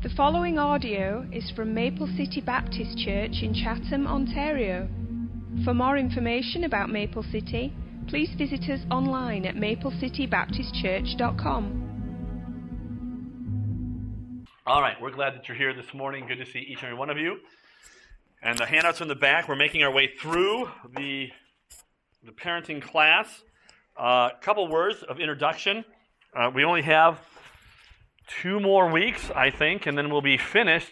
The following audio is from Maple City Baptist Church in Chatham, Ontario. For more information about Maple City, please visit us online at maplecitybaptistchurch.com. All right, we're glad that you're here this morning. Good to see each and every one of you. And the handouts in the back, we're making our way through the, the parenting class. A uh, couple words of introduction. Uh, we only have two more weeks, I think, and then we'll be finished.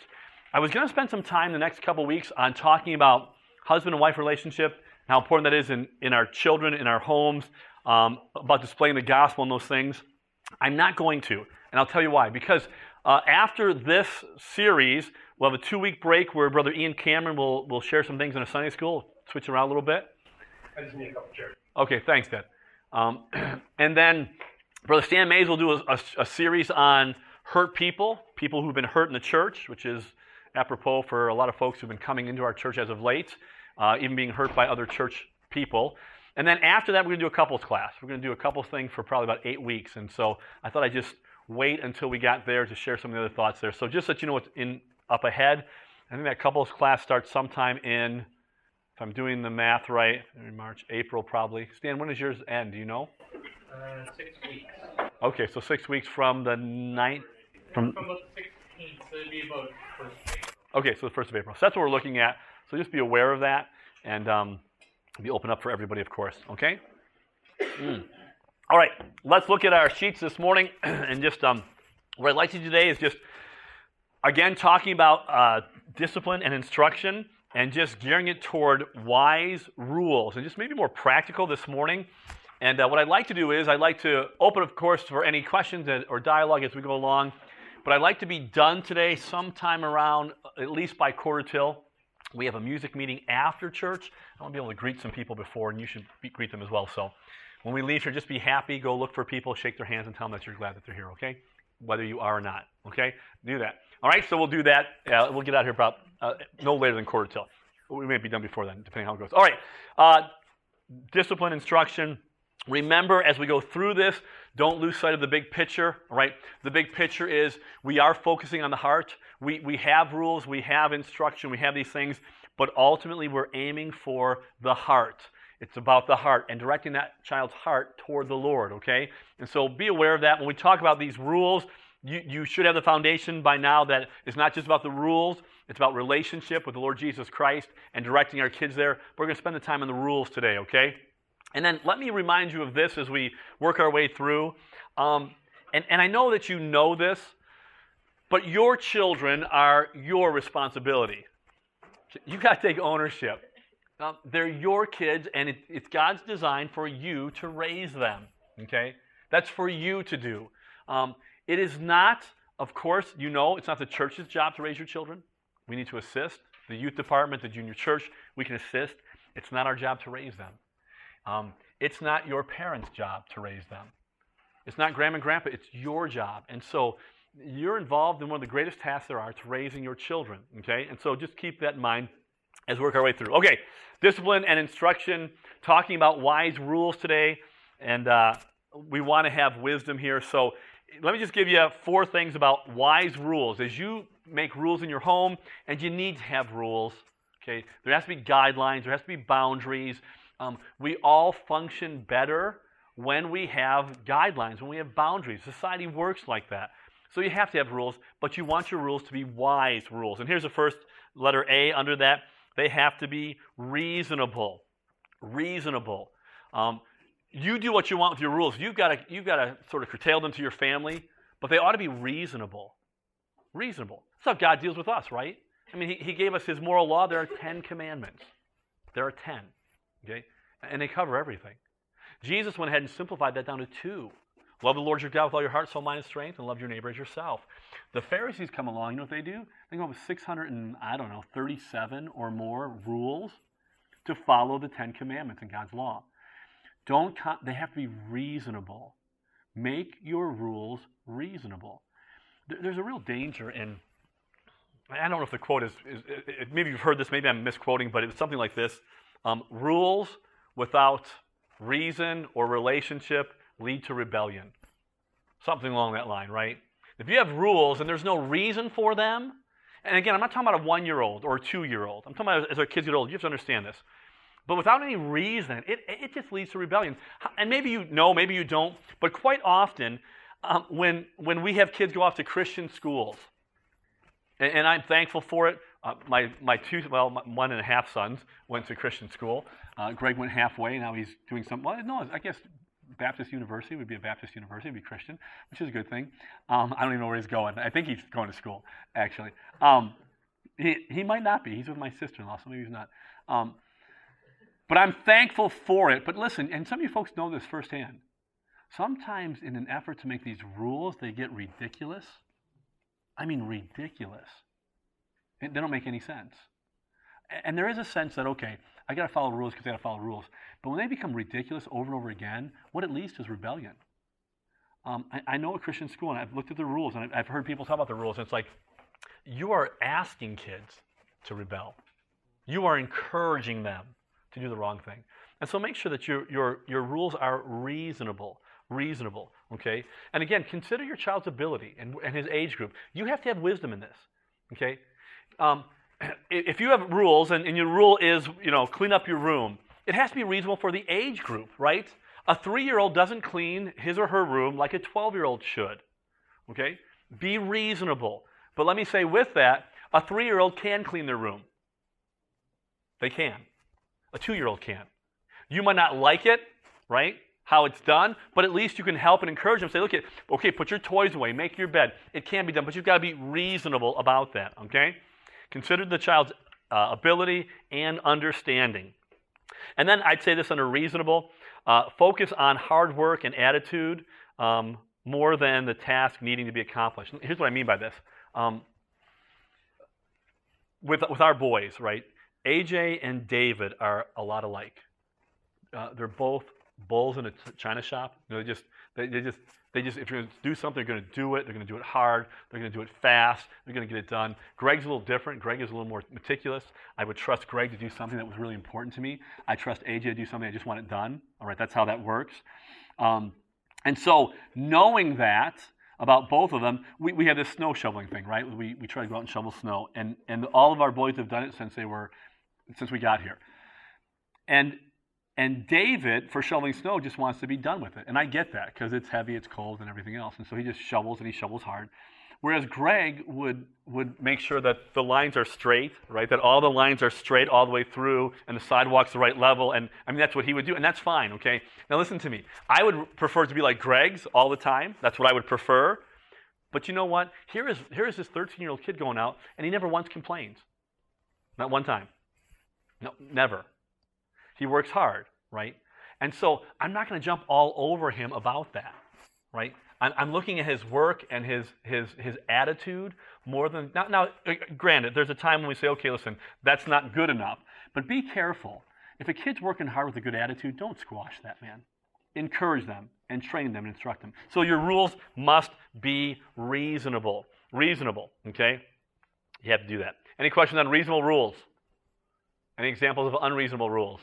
I was going to spend some time the next couple weeks on talking about husband and wife relationship, how important that is in, in our children, in our homes, um, about displaying the gospel and those things. I'm not going to, and I'll tell you why. Because uh, after this series, we'll have a two week break where Brother Ian Cameron will, will share some things in a Sunday school, switch around a little bit. I just need a couple chairs. Okay, thanks, Dad. Um, and then Brother Stan Mays will do a, a, a series on hurt people, people who've been hurt in the church, which is apropos for a lot of folks who've been coming into our church as of late, uh, even being hurt by other church people. And then after that, we're going to do a couples class. We're going to do a couples thing for probably about eight weeks. And so I thought I'd just wait until we got there to share some of the other thoughts there. So just so you know what's in up ahead, I think that couples class starts sometime in, if I'm doing the math right, March, April probably. Stan, when does yours end? Do you know? Uh, six weeks. Okay, so six weeks from the ninth. From, from the 16th, so it'd be about first of April. Okay, so the first of April. So that's what we're looking at. So just be aware of that and um, be open up for everybody, of course. Okay. Mm. All right, let's look at our sheets this morning, and just um, what I'd like to do today is just again talking about uh, discipline and instruction, and just gearing it toward wise rules, and just maybe more practical this morning. And uh, what I'd like to do is I'd like to open, of course, for any questions or dialogue as we go along. But I'd like to be done today sometime around at least by quarter till. We have a music meeting after church. I want to be able to greet some people before, and you should be, greet them as well. So when we leave here, just be happy. Go look for people, shake their hands, and tell them that you're glad that they're here. Okay, whether you are or not. Okay, do that. All right. So we'll do that. Uh, we'll get out here about uh, no later than quarter till. We may be done before then, depending how it goes. All right. Uh, discipline, instruction. Remember, as we go through this, don't lose sight of the big picture, right? The big picture is we are focusing on the heart. We, we have rules, we have instruction, we have these things, but ultimately we're aiming for the heart. It's about the heart and directing that child's heart toward the Lord, okay? And so be aware of that. When we talk about these rules, you, you should have the foundation by now that it's not just about the rules, it's about relationship with the Lord Jesus Christ and directing our kids there. We're going to spend the time on the rules today, okay? And then let me remind you of this as we work our way through. Um, and, and I know that you know this, but your children are your responsibility. You got to take ownership. Um, they're your kids, and it, it's God's design for you to raise them. Okay? That's for you to do. Um, it is not, of course, you know, it's not the church's job to raise your children. We need to assist. The youth department, the junior church, we can assist. It's not our job to raise them. Um, it's not your parents' job to raise them. It's not grandma and grandpa, it's your job. And so you're involved in one of the greatest tasks there are, to raising your children. Okay? And so just keep that in mind as we work our way through. Okay, discipline and instruction, talking about wise rules today. And uh, we want to have wisdom here. So let me just give you four things about wise rules. As you make rules in your home, and you need to have rules, okay, there has to be guidelines, there has to be boundaries. Um, we all function better when we have guidelines, when we have boundaries. Society works like that. So you have to have rules, but you want your rules to be wise rules. And here's the first letter A under that they have to be reasonable. Reasonable. Um, you do what you want with your rules. You've got to you've got to sort of curtail them to your family, but they ought to be reasonable. Reasonable. That's how God deals with us, right? I mean, he, he gave us His moral law. There are ten commandments. There are ten. Okay? And they cover everything. Jesus went ahead and simplified that down to two. Love the Lord your God with all your heart, soul, mind, and strength, and love your neighbor as yourself. The Pharisees come along, you know what they do? They go with 600 and, I don't know, 37 or more rules to follow the Ten Commandments in God's law. Don't, they have to be reasonable. Make your rules reasonable. There's a real danger in, I don't know if the quote is, is maybe you've heard this, maybe I'm misquoting, but it's something like this. Um, rules without reason or relationship lead to rebellion. Something along that line, right? If you have rules and there's no reason for them, and again, I'm not talking about a one year old or a two year old. I'm talking about as our kids get older. You have to understand this. But without any reason, it, it just leads to rebellion. And maybe you know, maybe you don't, but quite often, um, when, when we have kids go off to Christian schools, and, and I'm thankful for it. Uh, my, my two, well, my one and a half sons went to Christian school. Uh, Greg went halfway. Now he's doing some, well, no, I guess Baptist University would be a Baptist University, would be Christian, which is a good thing. Um, I don't even know where he's going. I think he's going to school, actually. Um, he, he might not be. He's with my sister in law, so maybe he's not. Um, but I'm thankful for it. But listen, and some of you folks know this firsthand. Sometimes, in an effort to make these rules, they get ridiculous. I mean, ridiculous. They don't make any sense. And there is a sense that, okay, I got to follow rules because I got to follow rules. But when they become ridiculous over and over again, what it leads to is rebellion. Um, I, I, know a Christian school, and I've looked at the rules, and I've, I've heard people talk about the rules, and it's like, you are asking kids to rebel. You are encouraging them to do the wrong thing. And so make sure that your, your, your rules are reasonable. Reasonable, okay? And again, consider your child's ability and, and his age group. You have to have wisdom in this, okay? Um, if you have rules and, and your rule is, you know, clean up your room, it has to be reasonable for the age group, right? A three year old doesn't clean his or her room like a 12 year old should. Okay? Be reasonable. But let me say with that, a three year old can clean their room. They can. A two year old can. You might not like it, right? How it's done, but at least you can help and encourage them. Say, look, at, okay, put your toys away, make your bed. It can be done, but you've got to be reasonable about that, okay? Consider the child's uh, ability and understanding. And then I'd say this under reasonable uh, focus on hard work and attitude um, more than the task needing to be accomplished. Here's what I mean by this. Um, with, with our boys, right? AJ and David are a lot alike. Uh, they're both bulls in a china shop. You know, they just they, they just they just, if you're going to do something, they're going to do it. They're going to do it hard. They're going to do it fast. They're going to get it done. Greg's a little different. Greg is a little more meticulous. I would trust Greg to do something that was really important to me. I trust AJ to do something I just want it done. All right, that's how that works. Um, and so, knowing that about both of them, we, we have this snow shoveling thing, right? We, we try to go out and shovel snow, and, and all of our boys have done it since they were, since we got here. And and David, for shoveling snow, just wants to be done with it. And I get that because it's heavy, it's cold, and everything else. And so he just shovels and he shovels hard. Whereas Greg would, would make sure that the lines are straight, right? That all the lines are straight all the way through and the sidewalk's the right level. And I mean, that's what he would do. And that's fine, okay? Now listen to me. I would prefer to be like Greg's all the time. That's what I would prefer. But you know what? Here is, here is this 13 year old kid going out, and he never once complains. Not one time. No, never. He works hard, right? And so I'm not going to jump all over him about that, right? I'm, looking at his work and his, his, his attitude more than. Now, now, uh, granted, there's a time when we say, okay, listen, that's not good enough. But be careful. If a kid's working hard with a good attitude, don't squash that man. Encourage them and train them and instruct them. So your rules must be reasonable. Reasonable, okay? You have to do that. Any questions on reasonable rules? Any examples of unreasonable rules?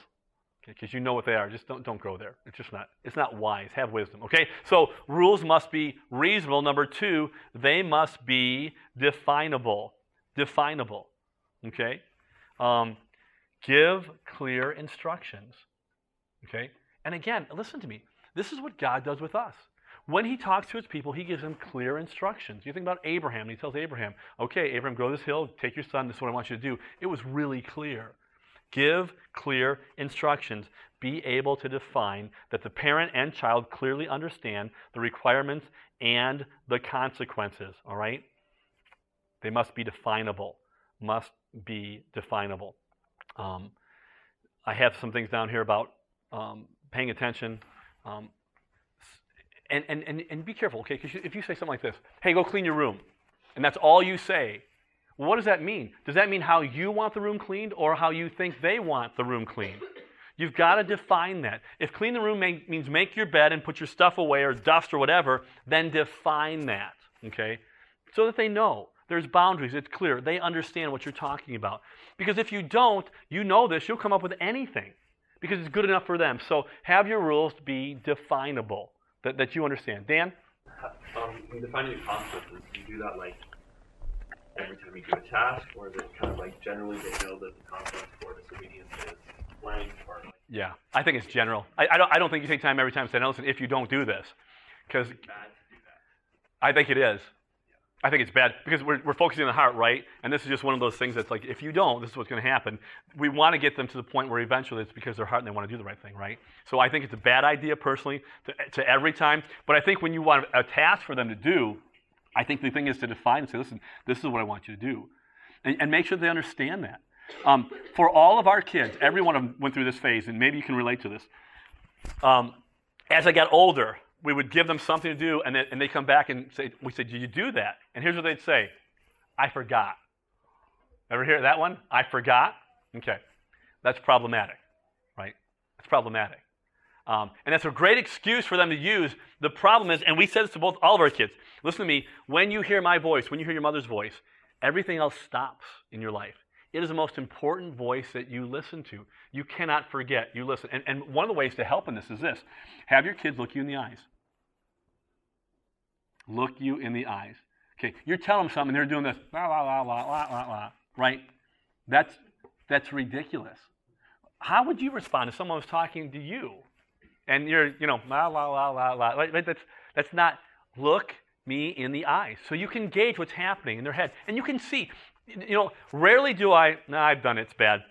Because you know what they are. Just don't, don't go there. It's just not, it's not wise. Have wisdom, okay? So rules must be reasonable. Number two, they must be definable. Definable, okay? Um, give clear instructions, okay? And again, listen to me. This is what God does with us. When he talks to his people, he gives them clear instructions. You think about Abraham, and he tells Abraham, okay, Abraham, go this hill, take your son, this is what I want you to do. It was really clear. Give clear instructions. Be able to define that the parent and child clearly understand the requirements and the consequences, all right? They must be definable. Must be definable. Um, I have some things down here about um, paying attention. Um, and, and, and, and be careful, okay? Because if you say something like this, hey, go clean your room, and that's all you say, what does that mean? Does that mean how you want the room cleaned or how you think they want the room cleaned? You've got to define that. If clean the room may, means make your bed and put your stuff away or dust or whatever, then define that, okay? So that they know. There's boundaries. It's clear. They understand what you're talking about. Because if you don't, you know this, you'll come up with anything because it's good enough for them. So have your rules be definable, that, that you understand. Dan? Um, when defining the consequences, do you do that like every time you do a task, or is it kind of like generally they know that the consequence for disobedience is blank, or like Yeah, I think it's general. I, I, don't, I don't think you take time every time to say, no, listen, if you don't do this, because bad to do that? I think it is. I think it's bad because we're, we're focusing on the heart, right? And this is just one of those things that's like, if you don't, this is what's going to happen. We want to get them to the point where eventually it's because their heart and they want to do the right thing, right? So I think it's a bad idea personally to, to every time. But I think when you want a task for them to do, I think the thing is to define and say, listen, this is what I want you to do. And, and make sure they understand that. Um, for all of our kids, every one of them went through this phase, and maybe you can relate to this. Um, as I got older, we would give them something to do, and, then, and they come back and say, we said, did you do that? And here's what they'd say, I forgot. Ever hear that one? I forgot? Okay. That's problematic, right? It's problematic. Um, and that's a great excuse for them to use. The problem is, and we said this to both all of our kids. Listen to me. When you hear my voice, when you hear your mother's voice, everything else stops in your life. It is the most important voice that you listen to. You cannot forget. You listen. And, and one of the ways to help in this is this: have your kids look you in the eyes. Look you in the eyes. Okay, you're telling them something, they're doing this, la la la la la la la, right? That's that's ridiculous. How would you respond if someone was talking to you, and you're, you know, la la la la la? Like, that's that's not look me in the eyes, so you can gauge what's happening in their head, and you can see. You know, rarely do I. No, nah, I've done it. It's bad,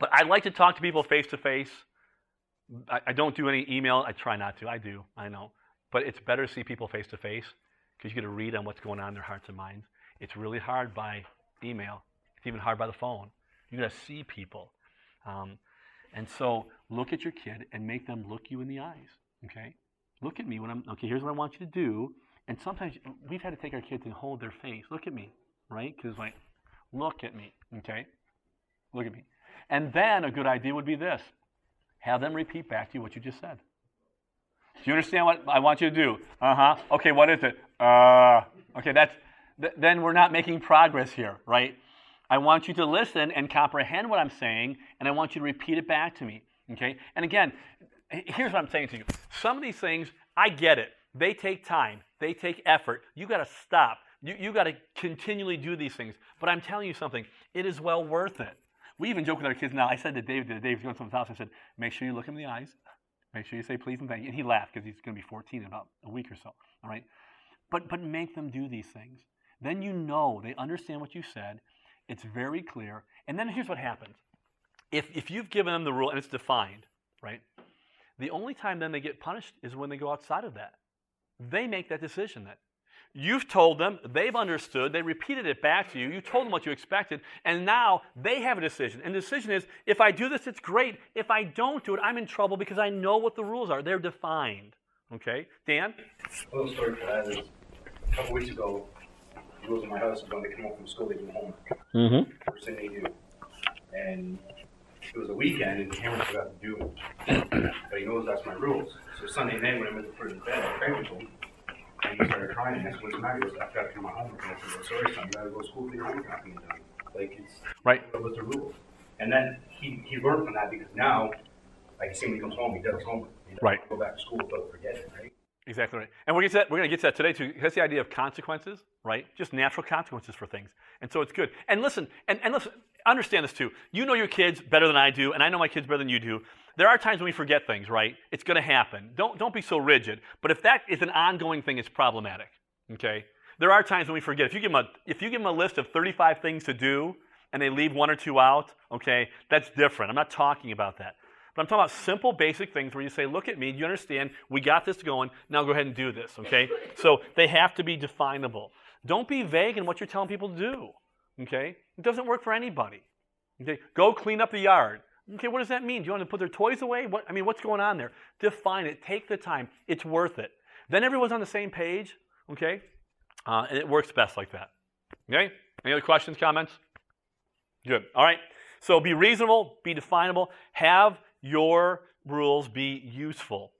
but I like to talk to people face to face. I don't do any email. I try not to. I do. I know, but it's better to see people face to face because you get a read on what's going on in their hearts and minds. It's really hard by email. It's even hard by the phone. You got to see people. Um, and so look at your kid and make them look you in the eyes. Okay? Look at me when I'm, okay, here's what I want you to do. And sometimes we've had to take our kids and hold their face. Look at me, right? Because, like, look at me. Okay? Look at me. And then a good idea would be this have them repeat back to you what you just said. Do you understand what I want you to do? Uh huh. Okay, what is it? Uh, okay, that's, th- then we're not making progress here, right? I want you to listen and comprehend what I'm saying, and I want you to repeat it back to me, okay? And again, here's what I'm saying to you. Some of these things, I get it. They take time, they take effort. You got to stop. You, you got to continually do these things. But I'm telling you something, it is well worth it. We even joke with our kids now. I said to David, to David, going to someone's house, I said, make sure you look him in the eyes. Make sure you say please and thank you. And he laughed because he's going to be 14 in about a week or so. All right? But, but make them do these things. Then you know they understand what you said. It's very clear. And then here's what happens. If, if you've given them the rule and it's defined, right? The only time then they get punished is when they go outside of that. They make that decision then. You've told them, they've understood, they repeated it back to you, you told them what you expected, and now they have a decision. And the decision is if I do this, it's great. If I don't do it, I'm in trouble because I know what the rules are. They're defined. Okay? Dan? A little story for that is a couple weeks ago, rules in my house is when they come home from school, they do homework. Mm-hmm. First thing they do. And it was a weekend, and Cameron forgot to do it. but he knows that's my rules. So Sunday night, when I went to put him to bed, I prayed with him. And he started crying. I said, What's the matter? He goes, I've got to do my homework. And I said, well, Sorry, son, you got to go to school for your homework not being done. Like, it's, Right. That was the rules. And then he, he learned from that because now, like, see when he comes home, he does his homework. He doesn't Right. Go back to school without forgetting, right? Exactly right. And we're, we're going to get to that today too. That's the idea of consequences, right? Just natural consequences for things. And so it's good. And listen, and, and listen, understand this too. You know your kids better than I do, and I know my kids better than you do. There are times when we forget things, right? It's going to happen. Don't, don't be so rigid. But if that is an ongoing thing, it's problematic, okay? There are times when we forget. If you give them a, if you give them a list of 35 things to do and they leave one or two out, okay, that's different. I'm not talking about that. But I'm talking about simple, basic things where you say, look at me, you understand, we got this going, now go ahead and do this, okay? So they have to be definable. Don't be vague in what you're telling people to do, okay? It doesn't work for anybody. Okay, go clean up the yard. Okay, what does that mean? Do you want to put their toys away? What, I mean, what's going on there? Define it. Take the time. It's worth it. Then everyone's on the same page, okay? Uh, and it works best like that. Okay? Any other questions, comments? Good. All right. So be reasonable, be definable, have your rules be useful.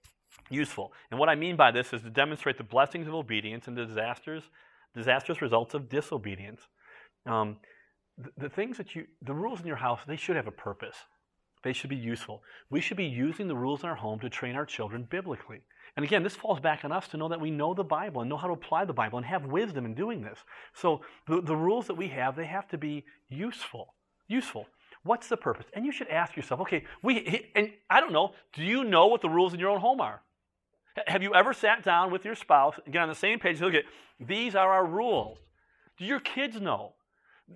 Useful. And what I mean by this is to demonstrate the blessings of obedience and the disasters, disastrous results of disobedience. Um, the, the things that you, the rules in your house, they should have a purpose. They should be useful. We should be using the rules in our home to train our children biblically. And again, this falls back on us to know that we know the Bible and know how to apply the Bible and have wisdom in doing this. So the, the rules that we have, they have to be useful. Useful. What's the purpose? And you should ask yourself, okay, we and I don't know, do you know what the rules in your own home are? Have you ever sat down with your spouse, get on the same page, and look at these are our rules? Do your kids know?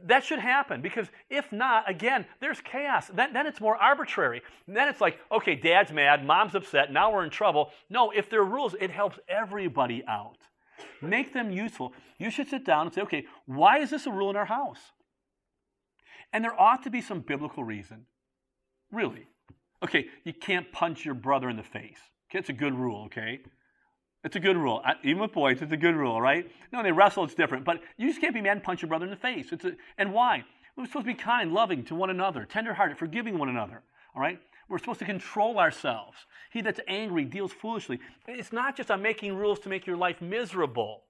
That should happen because if not, again, there's chaos. Then, then it's more arbitrary. Then it's like, okay, dad's mad, mom's upset, now we're in trouble. No, if there are rules, it helps everybody out. Make them useful. You should sit down and say, okay, why is this a rule in our house? And there ought to be some biblical reason. Really. Okay, you can't punch your brother in the face. Okay, it's a good rule, okay? It's a good rule. Even with boys, it's a good rule, right? No, they wrestle, it's different. But you just can't be mad and punch your brother in the face. It's a, and why? We're supposed to be kind, loving to one another, tenderhearted, forgiving one another, all right? We're supposed to control ourselves. He that's angry deals foolishly. It's not just on making rules to make your life miserable.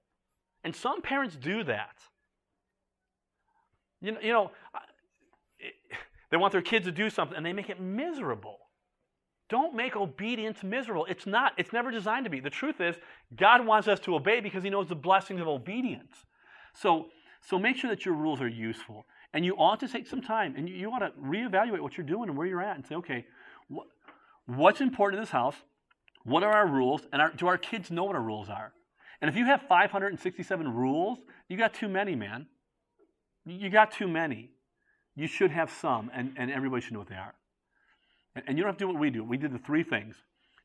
And some parents do that. You know, you know they want their kids to do something and they make it miserable. Don't make obedience miserable. It's not. It's never designed to be. The truth is, God wants us to obey because He knows the blessings of obedience. So, so make sure that your rules are useful. And you ought to take some time and you, you ought to reevaluate what you're doing and where you're at and say, okay, wh- what's important in this house? What are our rules? And our, do our kids know what our rules are? And if you have 567 rules, you got too many, man. You got too many. You should have some, and, and everybody should know what they are. And you don't have to do what we do. We did the three things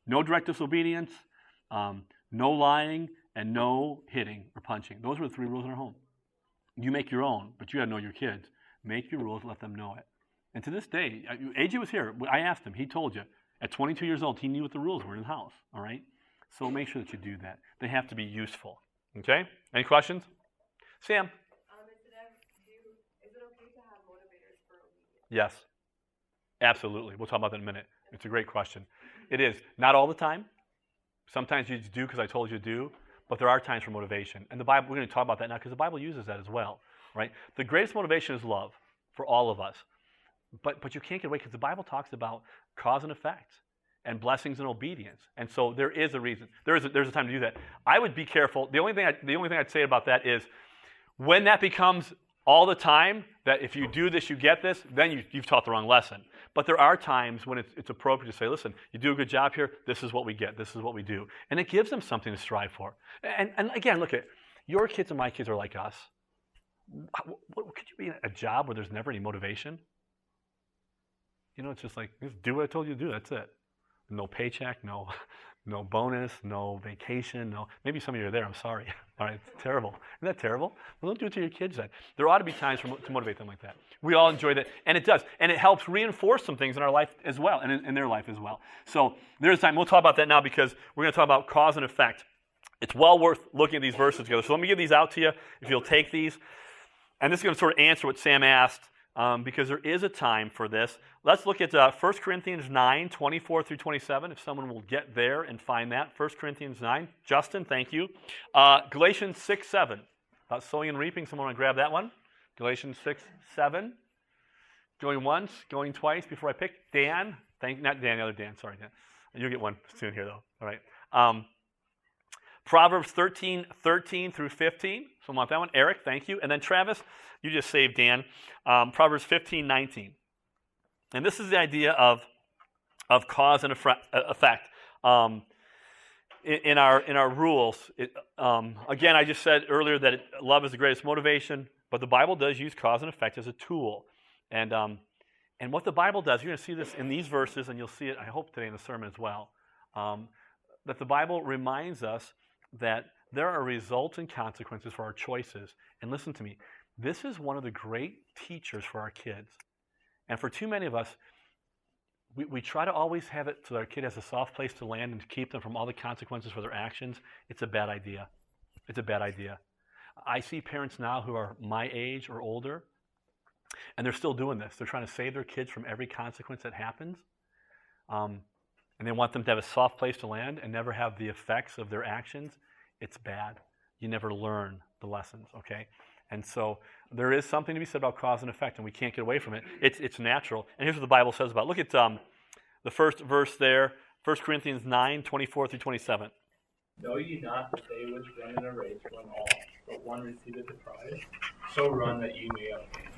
no direct disobedience, um, no lying, and no hitting or punching. Those were the three rules in our home. You make your own, but you got to know your kids. Make your rules, let them know it. And to this day, AJ was here. I asked him. He told you. At 22 years old, he knew what the rules were in the house. All right? So make sure that you do that. They have to be useful. Okay? Any questions? Sam? Um, is, it, do, is it okay to have motivators for obedience? Yes. Absolutely. We'll talk about that in a minute. It's a great question. It is. Not all the time. Sometimes you do because I told you to do, but there are times for motivation. And the Bible, we're going to talk about that now because the Bible uses that as well, right? The greatest motivation is love for all of us. But, but you can't get away because the Bible talks about cause and effect and blessings and obedience. And so there is a reason. There is a, there's a time to do that. I would be careful. The only thing I, the only thing I'd say about that is when that becomes all the time that if you do this, you get this, then you, have taught the wrong lesson. But there are times when it's, it's, appropriate to say, listen, you do a good job here, this is what we get, this is what we do. And it gives them something to strive for. And, and again, look at your kids and my kids are like us. What, what, could you be in a job where there's never any motivation? You know, it's just like, just do what I told you to do, that's it. No paycheck, no, no bonus, no vacation, no. Maybe some of you are there. I'm sorry. All right, it's terrible. Isn't that terrible? Well, don't do it to your kids then. There ought to be times for, to motivate them like that. We all enjoy that, and it does, and it helps reinforce some things in our life as well, and in, in their life as well. So there's time. We'll talk about that now because we're going to talk about cause and effect. It's well worth looking at these verses together. So let me give these out to you. If you'll take these, and this is going to sort of answer what Sam asked um, because there is a time for this. Let's look at uh, 1 Corinthians 9, 24 through 27, if someone will get there and find that. 1 Corinthians 9. Justin, thank you. Uh, Galatians 6, 7. About sowing and reaping. Someone want to grab that one? Galatians 6, 7. Going once, going twice before I pick. Dan, thank not Dan, the other Dan, sorry, Dan. You'll get one soon here, though. All right. Um, Proverbs 13, 13 through 15. So I want that one. Eric, thank you. And then Travis, you just saved Dan. Um, Proverbs 15, 19. And this is the idea of, of cause and effect. Um, in, in, our, in our rules, it, um, again, I just said earlier that it, love is the greatest motivation, but the Bible does use cause and effect as a tool. And, um, and what the Bible does, you're going to see this in these verses, and you'll see it, I hope, today in the sermon as well. Um, that the Bible reminds us that there are results and consequences for our choices. And listen to me, this is one of the great teachers for our kids. And for too many of us, we, we try to always have it so our kid has a soft place to land and to keep them from all the consequences for their actions. It's a bad idea. It's a bad idea. I see parents now who are my age or older, and they're still doing this. They're trying to save their kids from every consequence that happens. Um, and they want them to have a soft place to land and never have the effects of their actions, it's bad. You never learn the lessons, okay? And so there is something to be said about cause and effect, and we can't get away from it. It's, it's natural. And here's what the Bible says about it. Look at um, the first verse there, 1 Corinthians 9, 24 through 27. Know ye not that they which run in a race run all, but one receiveth the prize? So run that ye may obtain.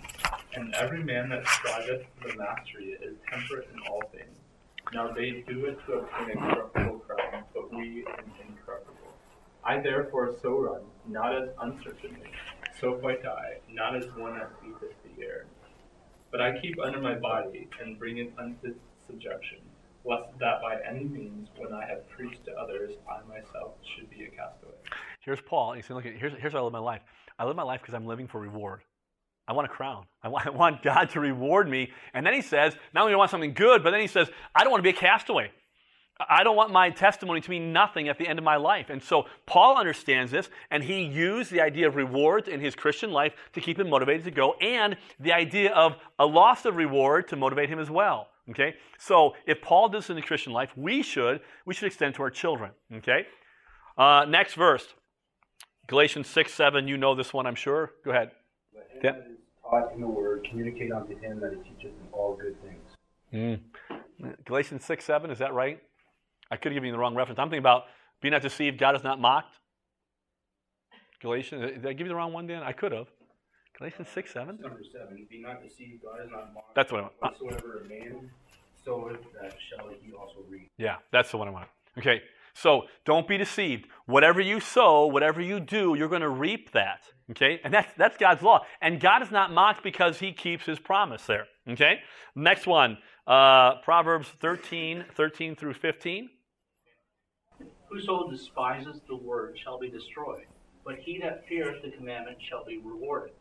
And every man that striveth for the mastery is temperate in all things. Now they do it to obtain a corruptible crown, but we an incorruptible. I therefore so run, not as uncertainly, so fight I, not as one that beateth the air. But I keep under my body, and bring it unto subjection, lest that by any means, when I have preached to others, I myself should be a castaway. Here's Paul. He's saying, look, here's, here's how I live my life. I live my life because I'm living for reward. I want a crown. I want, God to reward me. And then he says, not only do I want something good, but then he says, I don't want to be a castaway. I don't want my testimony to mean nothing at the end of my life. And so Paul understands this, and he used the idea of rewards in his Christian life to keep him motivated to go, and the idea of a loss of reward to motivate him as well. Okay? So if Paul does this in the Christian life, we should, we should extend to our children. Okay? Uh, next verse. Galatians 6, 7. You know this one, I'm sure. Go ahead. Let him Yep. that is taught in the word communicate unto him that he teacheth in all good things. Mm. Galatians 6, 7. Is that right? I could have given you the wrong reference. I'm thinking about be not deceived, God is not mocked. Galatians, did I give you the wrong one, Dan? I could have. Galatians 6, 7? Number seven, be not deceived, God is not mocked. That's what I want. Whatsoever a man soweth, that shall he also reap. Yeah, that's the one I want. Okay, so don't be deceived. Whatever you sow, whatever you do, you're going to reap that. Okay, and that's that's God's law. And God is not mocked because He keeps His promise there. Okay, next one, uh, Proverbs 13, 13 through 15. Whoso despises the word shall be destroyed, but he that feareth the commandment shall be rewarded.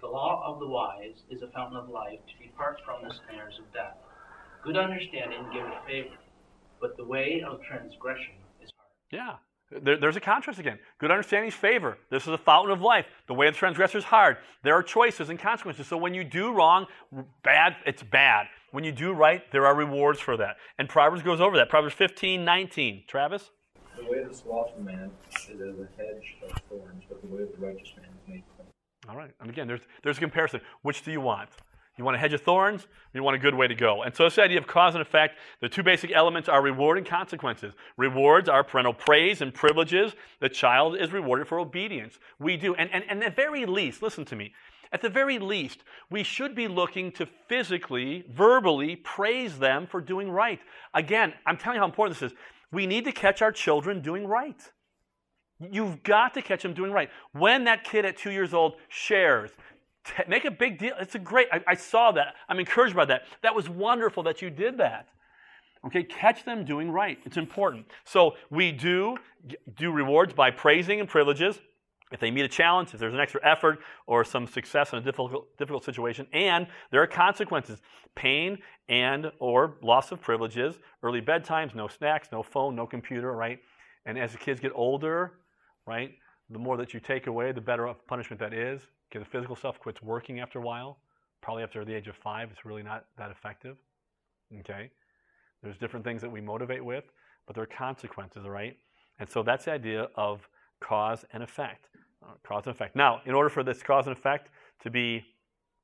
The law of the wise is a fountain of life to depart from the snares of death. Good understanding giveth favor, but the way of transgression. Yeah. There, there's a contrast again. Good understanding is favor. This is a fountain of life. The way of the transgressor is hard. There are choices and consequences. So when you do wrong, bad, it's bad. When you do right, there are rewards for that. And Proverbs goes over that. Proverbs 15, 19. Travis? The way of the slothful man is as a hedge of thorns, but the way of the righteous man is made clean. All right. And again, there's, there's a comparison. Which do you want? You want a hedge of thorns, or you want a good way to go? And so this idea of cause and effect, the two basic elements are reward and consequences. Rewards are parental praise and privileges. The child is rewarded for obedience. We do. And, and, and at the very least, listen to me, at the very least, we should be looking to physically, verbally praise them for doing right. Again, I'm telling you how important this is. We need to catch our children doing right. You've got to catch them doing right. When that kid at two years old shares, make a big deal. It's a great, I, I saw that. I'm encouraged by that. That was wonderful that you did that. Okay, catch them doing right. It's important. So we do do rewards by praising and privileges if they meet a challenge, if there's an extra effort or some success in a difficult, difficult situation, and there are consequences, pain and or loss of privileges, early bedtimes, no snacks, no phone, no computer, right? And as the kids get older, right, the more that you take away, the better punishment that is. Because the physical stuff quits working after a while. Probably after the age of five, it's really not that effective. Okay? There's different things that we motivate with, but there are consequences, right? And so that's the idea of cause and effect. Uh, cause and effect. Now, in order for this cause and effect to be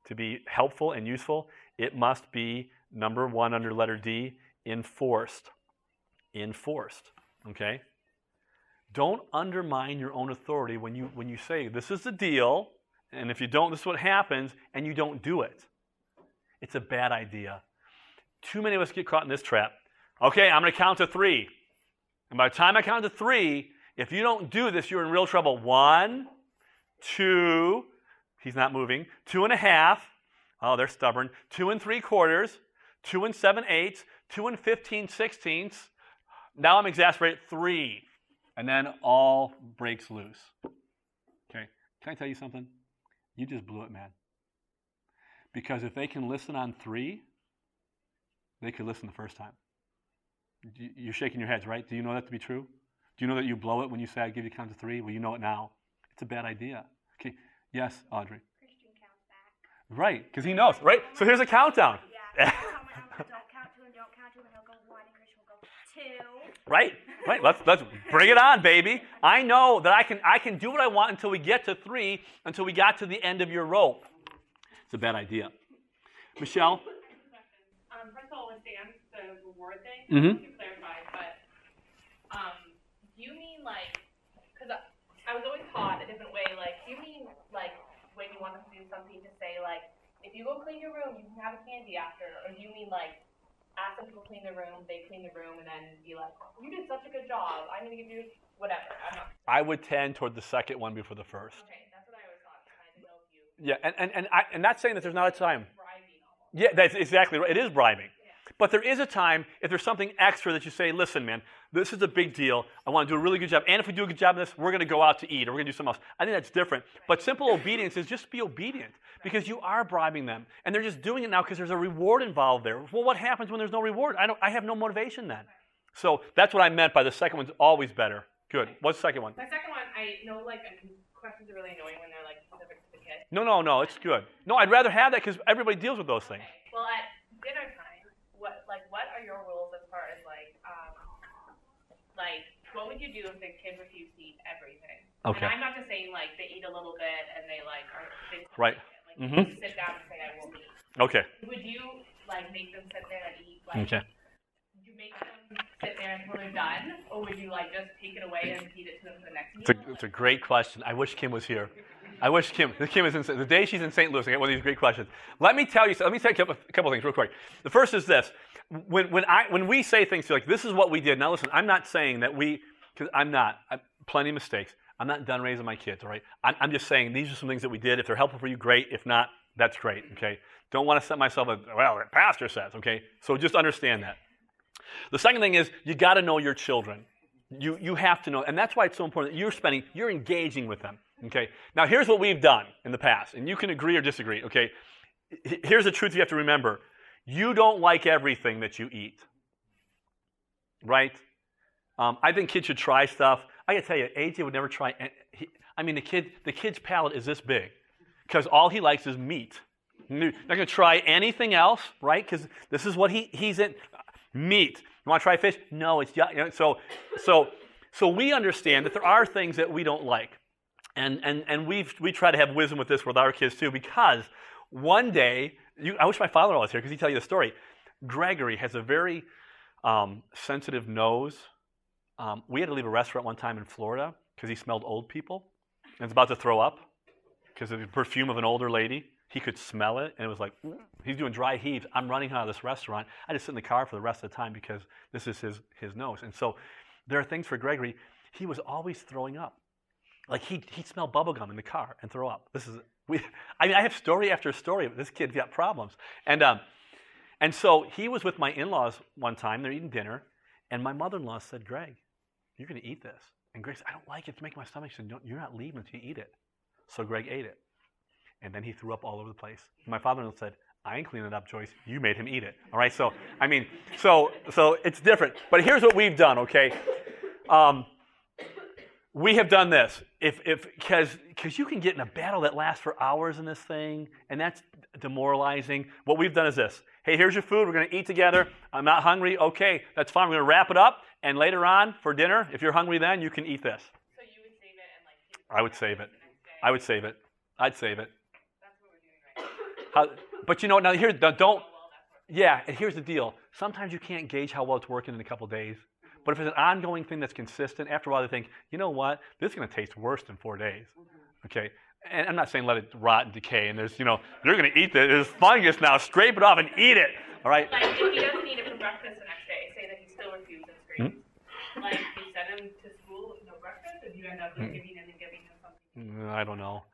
to be helpful and useful, it must be number one under letter D, enforced. Enforced. Okay? Don't undermine your own authority when you when you say this is the deal, and if you don't, this is what happens, and you don't do it. It's a bad idea. Too many of us get caught in this trap. Okay, I'm going to count to three. And by the time I count to three, if you don't do this, you're in real trouble. One, two, he's not moving. Two and a half. Oh, they're stubborn. Two and three quarters. Two and seven eighths. Two and fifteen sixteenths. Now I'm exasperated. Three. And then all breaks loose. Okay, can I tell you something? You just blew it, man. Because if they can listen on three, they could listen the first time. You- You're shaking your heads, right? Do you know that to be true? Do you know that you blow it when you say, I give you count to three? Well, you know it now. It's a bad idea. Okay. Yes, Audrey. Christian counts back. Right, because he knows, right? So here's a countdown. Yeah. Two. Right, right. Let's let's bring it on, baby. I know that I can I can do what I want until we get to three, until we got to the end of your rope. It's a bad idea. Michelle? Um, first of all, with Dan, the reward thing, Mhm. to clarify, but um, you mean like because I, I was always taught a different way. Like, you mean like when you want us to do something to say like, if you go clean your room, you can have a candy after, or do you mean like ask them to clean the room, they clean the room, and then be like, you did such a good job. I'm gonna give you whatever. I'm not. I would tend toward the second one before the first. Okay, that's what I always thought. I didn't know if you Yeah, and, and, and I, I'm not saying that there's not a time. bribing almost. Yeah, that's exactly right. It is bribing. But there is a time if there's something extra that you say, listen, man, this is a big deal. I want to do a really good job. And if we do a good job in this, we're going to go out to eat or we're going to do something else. I think that's different. But simple obedience is just be obedient because you are bribing them. And they're just doing it now because there's a reward involved there. Well, what happens when there's no reward? I, don't, I have no motivation then. So that's what I meant by the second one's always better. Good. What's the second one? My second one, I know like questions are really annoying when they're like specific to the kid. No, no, no, it's good. No, I'd rather have that because everybody deals with those things. Okay. Well, at dinner time, what like what are your rules as far as like um like what would you do if the kid refused to eat everything? Okay. And I'm not just saying like they eat a little bit and they like are they Right. Like Mhm. you sit down and say I won't eat. Okay. Would you like make them sit there and eat like Okay. would you make them sit there until they're done, or would you like just take it away and feed it to them for the next It's a, it's a great question. I wish Kim was here. I wish Kim. Kim is in, the day she's in St. Louis. I get one of these great questions. Let me tell you. Let me tell you a couple, a couple things real quick. The first is this: when when I when we say things like this is what we did. Now listen, I'm not saying that we because I'm not. I'm, plenty of mistakes. I'm not done raising my kids. All right. I'm, I'm just saying these are some things that we did. If they're helpful for you, great. If not, that's great. Okay. Don't want to set myself a well. The pastor says. Okay. So just understand that. The second thing is you got to know your children. You, you have to know, and that's why it's so important that you're spending, you're engaging with them. Okay. Now here's what we've done in the past, and you can agree or disagree. Okay. Here's the truth you have to remember: you don't like everything that you eat, right? Um, I think kids should try stuff. I gotta tell you, AJ would never try. He, I mean, the kid, the kid's palate is this big, because all he likes is meat. Not gonna try anything else, right? Because this is what he, he's in. Meat. You want to try fish? No, it's you know, so so so we understand that there are things that we don't like, and and and we we try to have wisdom with this with our kids too, because one day you, I wish my father-in-law was here because he'd tell you the story. Gregory has a very um, sensitive nose. Um, we had to leave a restaurant one time in Florida because he smelled old people and was about to throw up because of the perfume of an older lady. He could smell it, and it was like he's doing dry heaves. I'm running out of this restaurant. I just sit in the car for the rest of the time because this is his his nose. And so there are things for Gregory. He was always throwing up. Like he'd, he'd smell bubblegum in the car and throw up. This is we. I mean, I have story after story. of This kid's got problems, and um, and so he was with my in-laws one time. They're eating dinner, and my mother-in-law said, "Greg, you're going to eat this." And Greg said, "I don't like it. It's making my stomach." She said, "You're not leaving until you eat it." So Greg ate it, and then he threw up all over the place. My father-in-law said, "I ain't cleaning it up, Joyce. You made him eat it." All right. So I mean, so so it's different. But here's what we've done. Okay. Um, we have done this if if because because you can get in a battle that lasts for hours in this thing and that's demoralizing. What we've done is this. Hey here's your food. We're going to eat together. I'm not hungry. Okay that's fine. We're going to wrap it up and later on for dinner if you're hungry then you can eat this. So you would save it and like i would save it. i would save it. I'd save it. That's what we're doing right now. How, but you know now here don't Well, that's what yeah and here's the deal. Sometimes you can't gauge how well it's working in a couple days but if it's an ongoing thing that's consistent after a while they think you know what? This is going to taste worse than four days. Okay? And i'm not saying let it rot and decay and there's you know you're going to eat this there's fungus now scrape it off and eat it all right? Like if he doesn't eat it for breakfast the next day, say that he still refuses Hmm? grades. Like you send him to school with no breakfast, or do you end up Hmm. giving him and giving him something? Mm, i don't know.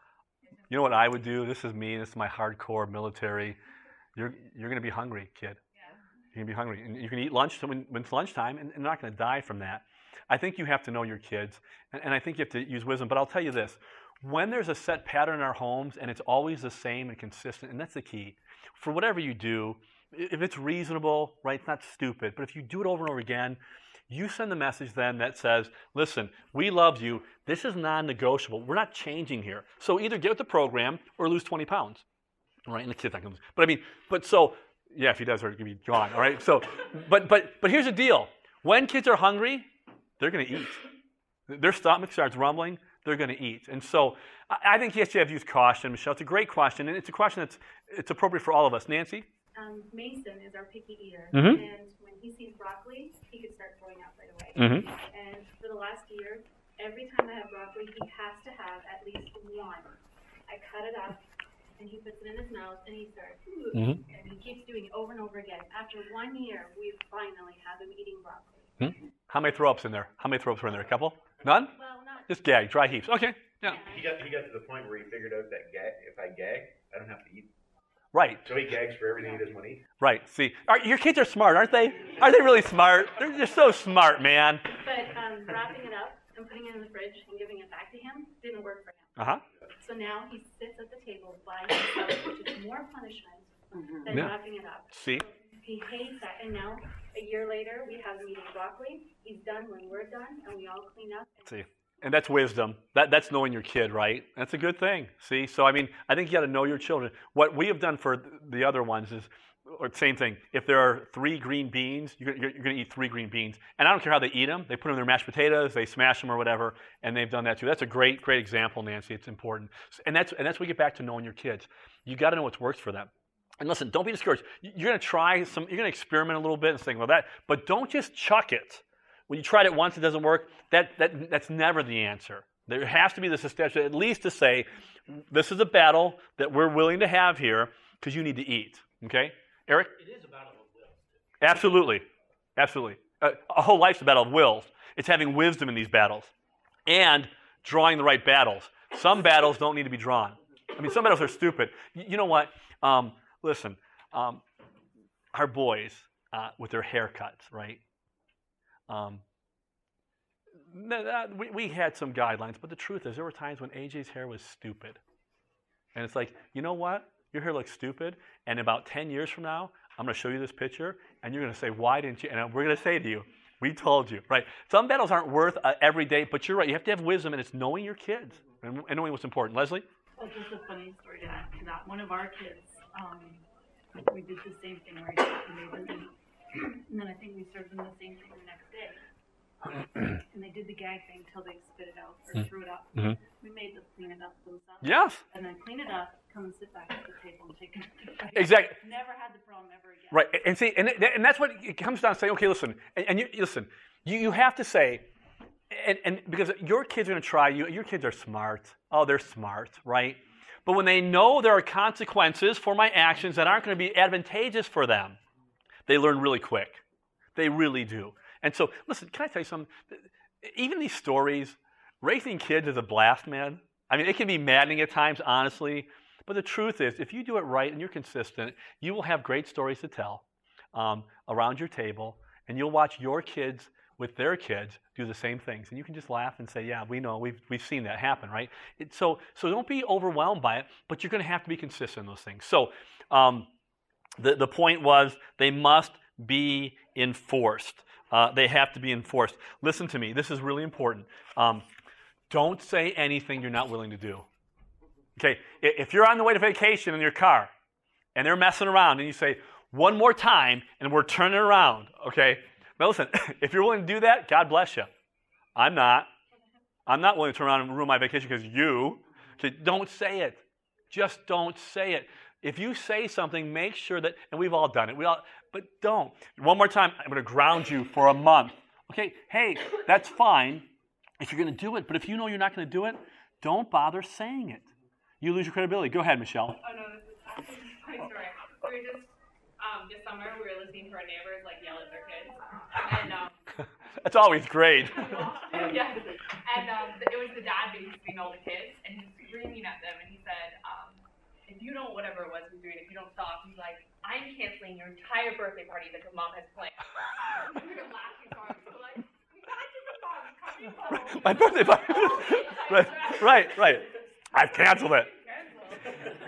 You know what i would do? This is me. This is my hardcore military. You're, you're going to be hungry kid you can be hungry. And you can eat lunch when, when it's lunchtime, and, and they're not going to die from that. I think you have to know your kids, and, and I think you have to use wisdom. But I'll tell you this when there's a set pattern in our homes and it's always the same and consistent, and that's the key, for whatever you do, if it's reasonable, right, it's not stupid, but if you do it over and over again, you send the message then that says, listen, we love you. This is non negotiable. We're not changing here. So either get with the program or lose 20 pounds. Right? and the kid's not going to. But I mean, but so yeah, if he does, going to be gone. All right. So, but but but here's the deal: when kids are hungry, they're going to eat. Their stomach starts rumbling. They're going to eat. And so, I, I think yes, you have to use caution, Michelle. It's a great question, and it's a question that's it's appropriate for all of us. Nancy. Um, Mason is our picky eater, Mhm. and when he sees broccoli, he could start throwing up right away. Mm-hmm. And for the last year, every time I have broccoli, he has to have at least one. I cut it up, and he puts it in his mouth, and he starts, "Ooh," Mhm. and he keeps doing it over and over again. After one year, we finally have him eating broccoli. Hmm? How many throw ups in there? How many throw ups were in there? A couple? None? Well, not Just gag, dry heaps. Okay. Yeah. He got he got to the point where he figured out that gag, if I gag, I don't have to eat. Right. So he gags for everything he doesn't want to eat. Right. See, are, your kids are smart, aren't they? Are they really smart? They're just so smart, man. But um, wrapping it up and putting it in the fridge and giving it back to him didn't work for him. Uh huh. So now he sits at the table by himself, which is more punishment than Yeah. wrapping it up. See? He hates that. And now, a year later, we have him meeting broccoli. He's done when we're done, and we all clean up. See. And that's wisdom. That, that's knowing your kid, right? That's a good thing. See? So, I mean, I think you got to know your children. What we have done for the other ones is, or same thing. If there are three green beans, you're, you're, you're going to eat three green beans. And I don't care how they eat them. They put them in their mashed potatoes, they smash them or whatever, and they've done that too. That's a great, great example, Nancy. It's important. And that's, and that's where we get back to knowing your kids. You got to know what works for them. And listen, don't be discouraged. You- You're going to try some, you're going to experiment a little bit and think, well, that, but don't just chuck it. When you tried it once, it doesn't work. That, that, that's never the answer. There has to be this establishment, at least to say, this is a battle that we're willing to have here because you need to eat. Okay? Eric? It is a battle of wills. Absolutely. Absolutely. Uh, a whole life's a battle of wills. It's having wisdom in these battles and drawing the right battles. Some battles don't need to be drawn. I mean, some battles are stupid. Y- You know what? Um, listen, um, our boys uh, with their haircuts, right? Um, we, we had some guidelines, but the truth is, there were times when AJ's hair was stupid. And it's like, you know what? Your hair looks stupid, and about 10 years from now, I'm going to show you this picture, and you're going to say, why didn't you? And we're going to say to you, we told you, right? Some battles aren't worth uh, every day, but you're right. You have to have wisdom, and it's knowing your kids and, and knowing what's important. Leslie? Well, just a funny story to add to that. One of our kids, um, we did the same thing them eat, and then I think we served them the same thing the next day. and they did the gag thing until they spit it out or Mm. threw it up. Mhm. We made them clean it up themselves. Yes. And then clean it up, come and sit back at the table and take it. Exactly. Never had the problem ever again. Right, and see, and, it- and that's what it comes down to saying, okay, listen, and, and you, listen, you, you have to say, and, and because your kids are going to try you, your kids are smart. Oh, they're smart, right? But when they know there are consequences for my actions that aren't going to be advantageous for them, they learn really quick. They really do. And so, listen, can I tell you something? Even these stories, raising kids is a blast, man. I mean, it can be maddening at times, honestly. But the truth is, if you do it right and you're consistent, you will have great stories to tell um, around your table, and you'll watch your kids with their kids do the same things, and you can just laugh and say, "Yeah, we know, we've we've seen that happen, right?" It, so so don't be overwhelmed by it, but you're going to have to be consistent in those things. So um, the the point was they must be enforced. Uh, they have to be enforced. Listen to me. This is really important. Um, don't say anything you're not willing to do. Okay, if you're on the way to vacation in your car and they're messing around and you say, one more time and we're turning around, okay? Now listen, if you're willing to do that, God bless you. I'm not. I'm not willing to turn around and ruin my vacation because you. Okay, don't say it. Just don't say it. If you say something, make sure that, and we've all done it, we all, but don't. One more time, I'm going to ground you for a month. Okay, hey, that's fine if you're going to do it, but if you know you're not going to do it, don't bother saying it. You lose your credibility. Go ahead, Michelle. Oh no, this is actually funny story. We were just um this summer we were listening to our neighbors like yell at their kids. And um That's always great. yeah. And um it was the dad babysitting all the kids and he's screaming at them and he said, if you don't whatever it was he was doing, if you don't stop, he's like, I'm canceling your entire birthday party that your mom has planned. we were laughing so hard. We were like, we got you the mom, coming home. My birthday party. right, right, right. I've canceled it.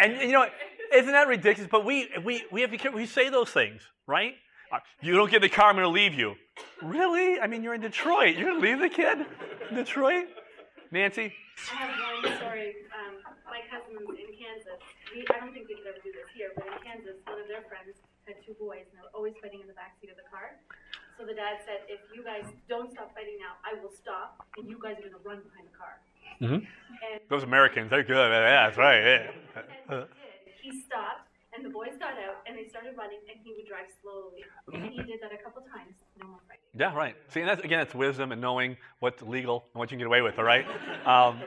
And you know, isn't that ridiculous? But we we we have to be careful. We say those things, right? Uh, You don't get the car, I'm going to leave you. Really? I mean, you're in Detroit. You're going to leave the kid Detroit? Nancy? I have one story. Um, my cousins in Kansas. We, I don't think we could ever do this here, but in Kansas, one of their friends had two boys, and they were always fighting in the back seat of the car. So the dad said, "If you guys don't stop fighting now, I will stop, and you guys are going to run behind the car." Mm-hmm. And Those Americans, they're good. Yeah, that's right. Yeah. he stopped, and and the boys got out and they started running, and he would drive slowly. And he did that a couple times. No more fighting. Yeah, right. See, and that's, again, it's wisdom and knowing what's legal and what you can get away with, all right? Um,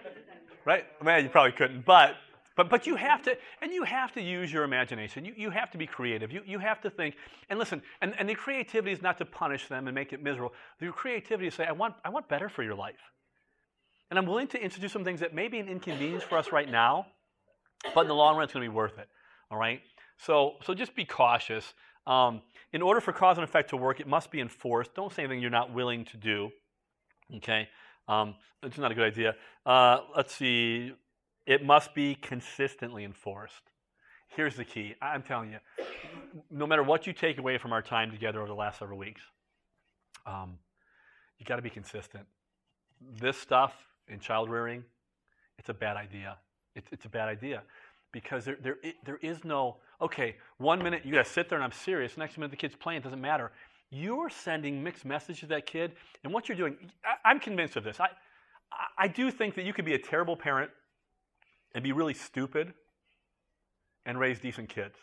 right? Man, you probably couldn't. But, but, but you have to, and you have to use your imagination. You, you have to be creative. You, you have to think. And listen, and, and the creativity is not to punish them and make it miserable. The creativity is to say, I want, I want better for your life. And I'm willing to introduce some things that may be an inconvenience for us right now, but in the long run, it's going to be worth it. All right? So, so just be cautious. Um, in order for cause and effect to work, it must be enforced. Don't say anything you're not willing to do. Okay? Um, it's not a good idea. Uh, let's see. It must be consistently enforced. Here's the key. I'm telling you, no matter what you take away from our time together over the last several weeks, um, you got to be consistent. This stuff in child rearing, it's a bad idea. It's, it's a bad idea because there, there, there is no, okay, one minute you got to sit there and I'm serious, next minute the kid's playing, it doesn't matter. You're sending mixed messages to that kid, and what you're doing, I, I'm convinced of this. I, I do think that you could be a terrible parent and be really stupid and raise decent kids.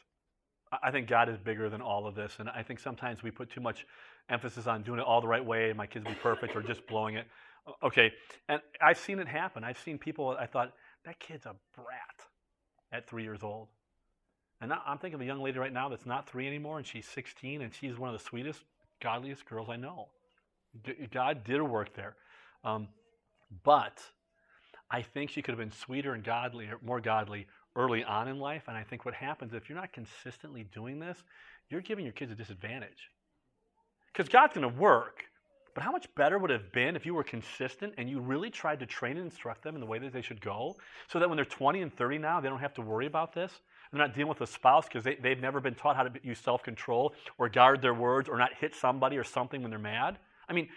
I think God is bigger than all of this, and I think sometimes we put too much emphasis on doing it all the right way, and my kids be perfect, or just blowing it. Okay, and I've seen it happen. I've seen people. I thought that kid's a brat at three years old, and I'm thinking of a young lady right now that's not three anymore, and she's 16, and she's one of the sweetest, godliest girls I know. God did work there, um, but I think she could have been sweeter and godly, er, more godly early on in life. And I think what happens if you're not consistently doing this, you're giving your kids a disadvantage. Because God's going to work. But how much better would it have been if you were consistent and you really tried to train and instruct them in the way that they should go so that when they're 20 and 30 now, they don't have to worry about this? They're not dealing with a spouse because they, they've never been taught how to use self control or guard their words or not hit somebody or something when they're mad. I mean,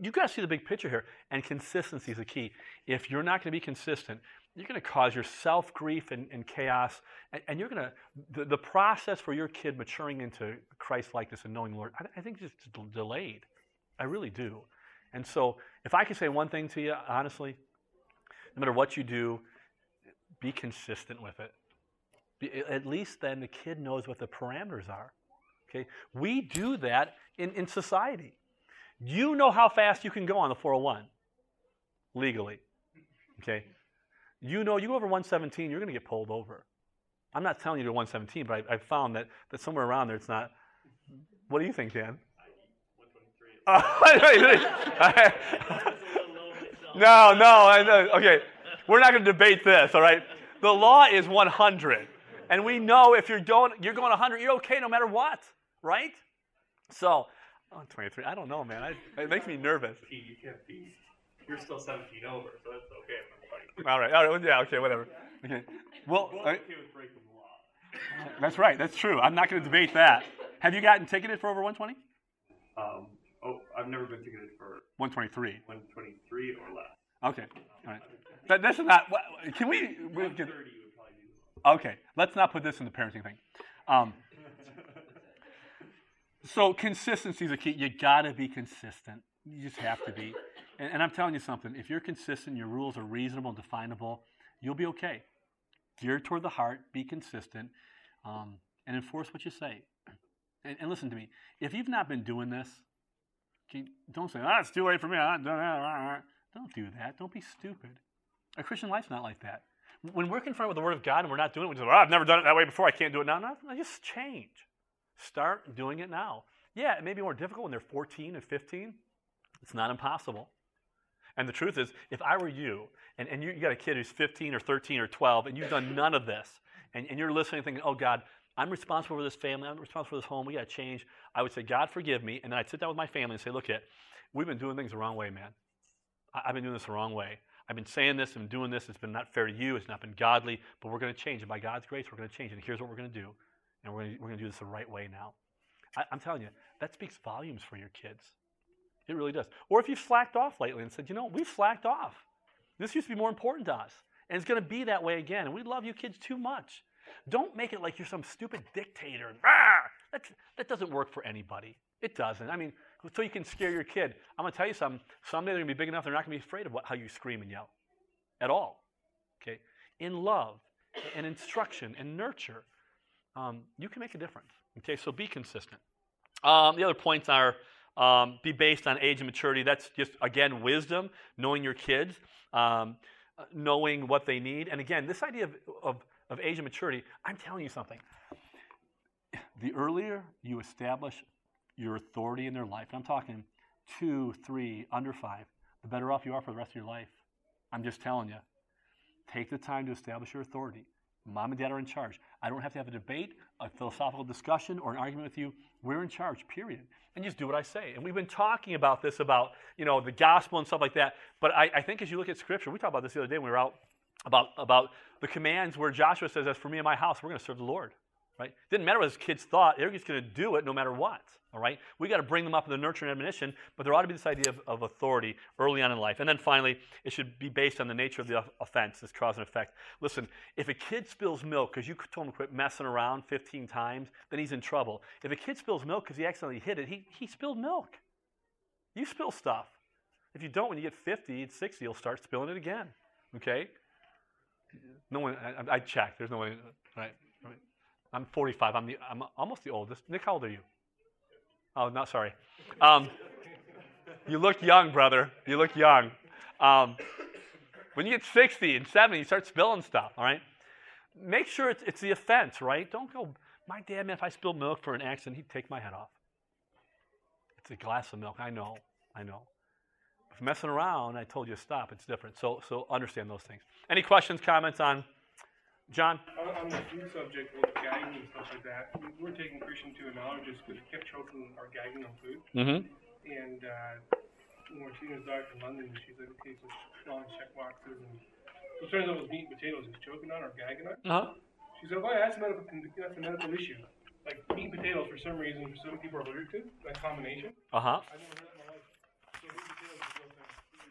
you've got to see the big picture here, and consistency is the key. If you're not going to be consistent, you're going to cause yourself grief and, and chaos, and, and, you're going to, the, the, process for your kid maturing into Christ likeness and knowing the Lord, I, I think just delayed. I really do. And so, if I could say one thing to you, honestly, no matter what you do, be consistent with it. Be, at least then the kid knows what the parameters are. Okay? We do that in, in society. You know how fast you can go on the 401 legally. Okay? You know you go over 117, you're going to get pulled over. I'm not telling you to 117, but I, have found that, that somewhere around there it's not. What do you think, Dan? no, no, I know. Okay, we're not going to debate this, all right? The law is 100. And we know if you're going, you're going 100, you're okay no matter what, right? So, Oh, 23. I don't know, man. I, it makes me nervous. You can't be. You're still 17 over, so that's okay. All right. All right. Yeah. Okay. Whatever. Okay. Well. okay with breaking the law. That's right. That's true. I'm not going to debate that. Have you gotten ticketed for over 120? Um. Oh, I've never been ticketed for 123. 123 or less. Okay. All right. But this is not. Can we? we can, okay. Let's not put this in the parenting thing. Um, so consistency is a key. You got to be consistent. You just have to be. And, and, I'm telling you something. If you're consistent, your rules are reasonable and definable, you'll be okay. Geared toward the heart, be consistent, um, and enforce what you say. And, and, listen to me. If you've not been doing this, don't say, ah, it's too late for me. Don't do that. Don't be stupid. A Christian life's not like that. When we're confronted with the Word of God and we're not doing it, we just, oh, I've never done it that way before. I can't do it now. No, no just change. Start doing it now. Yeah, it may be more difficult when they're 14 and 15. It's not impossible. And the truth is, if I were you, and, and you, you got a kid who's 15 or 13 or 12, and you've done none of this, and, and you're listening thinking, oh, God, I'm responsible for this family, I'm responsible for this home, we got to change, I would say, God, forgive me. And then I'd sit down with my family and say, look, it, we've been doing things the wrong way, man. I, I've been doing this the wrong way. I've been saying this and doing this. It's been not fair to you. It's not been godly, but we're going to change. And by God's grace, we're going to change. And here's what we're going to do and we're going to do this the right way now. I, I'm telling you, that speaks volumes for your kids. It really does. Or if you've slacked off lately and said, you know, we've slacked off. This used to be more important to us. And it's going to be that way again. And we love you kids too much. Don't make it like you're some stupid dictator. That, that doesn't work for anybody. It doesn't. I mean, so you can scare your kid. I'm going to tell you something. Someday they're going to be big enough, they're not going to be afraid of what, how you scream and yell at all. Okay? In love and instruction and nurture, um, you can make a difference. Okay, so be consistent. Um, the other points are um, be based on age and maturity. That's just, again, wisdom, knowing your kids, um, knowing what they need. And again, this idea of, of, of age and maturity, I'm telling you something. The earlier you establish your authority in their life, and I'm talking two, three, under five, the better off you are for the rest of your life. I'm just telling you. Take the time to establish your authority. Mom and dad are in charge. I don't have to have a debate, a philosophical discussion, or an argument with you. We're in charge, period. And just do what I say. And we've been talking about this, about you know the gospel and stuff like that. But I, I think as you look at Scripture, we talked about this the other day when we were out about about the commands where Joshua says, "As for me and my house, we're going to serve the Lord." Right? Didn't matter what his kids thought; they're just going to do it no matter what. All right? We got to bring them up in the nurture and admonition, but there ought to be this idea of, of authority early on in life. And then finally, it should be based on the nature of the offense, this cause and effect. Listen, if a kid spills milk because you told him to quit messing around 15 times, then he's in trouble. If a kid spills milk because he accidentally hit it, he, he spilled milk. You spill stuff. If you don't, when you get 50 and 60, you'll start spilling it again. Okay? No one, I, I checked. There's no one, right? I'm 45. I'm, the, I'm almost the oldest. Nick, how old are you? Oh, not sorry. Um, you look young, brother. You look young. Um, when you get 60 and 70, you start spilling stuff, all right? Make sure it's, it's the offense, right? Don't go, my dad, man, if I spilled milk for an accident, he'd take my head off. It's a glass of milk. I know. I know. If messing around, I told you to stop. It's different. So, so understand those things. Any questions, comments on John? On, on the food subject with gagging and stuff like that, we were taking Christian to analogists because we kept choking or gagging on food. Mm-hmm. And uh, seeing doctor in London, she's like, okay, so long check boxes. And so it turns out it was meat and potatoes he's choking on or gagging on. Uh-huh. She's like, oh, yeah, that's a medical, that's a medical issue. Like meat and potatoes, for some reason, for some people are allergic to that combination. Uh-huh. I've never heard that in my life. So meat and potatoes is.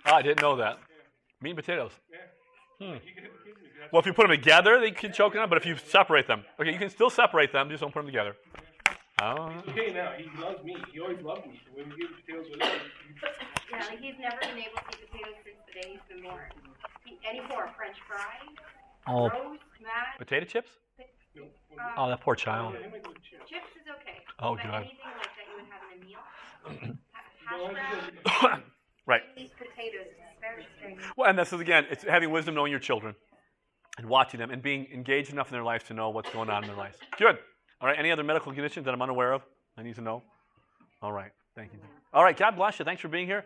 Oh, I didn't know that. Meat and potatoes. Yeah. Hmm. You can hit the kidney. That's Well, if you put them together, they can choke on. But if you separate them, okay, you can still separate them. Just don't put them together. Oh. He's okay now. He loves me. He always loved meat. When we give him potatoes with it, he, Yeah, like he's never been able to eat potatoes since the day he's been born. He, any more French fries, Oh. roast, mashed, Potato chips? no, um, Oh, that poor child. Yeah, he might do chips. chips is okay. Oh, but good. anything like that you would have in a meal, ha- hash browns, right. these potatoes very strange. Well, and this is again, it's having wisdom, knowing your children, and watching them, and being engaged enough in their lives to know what's going on in their lives. Good. All right. Any other medical conditions that I'm unaware of? I need to know. All right. Thank you. All right. God bless you. Thanks for being here.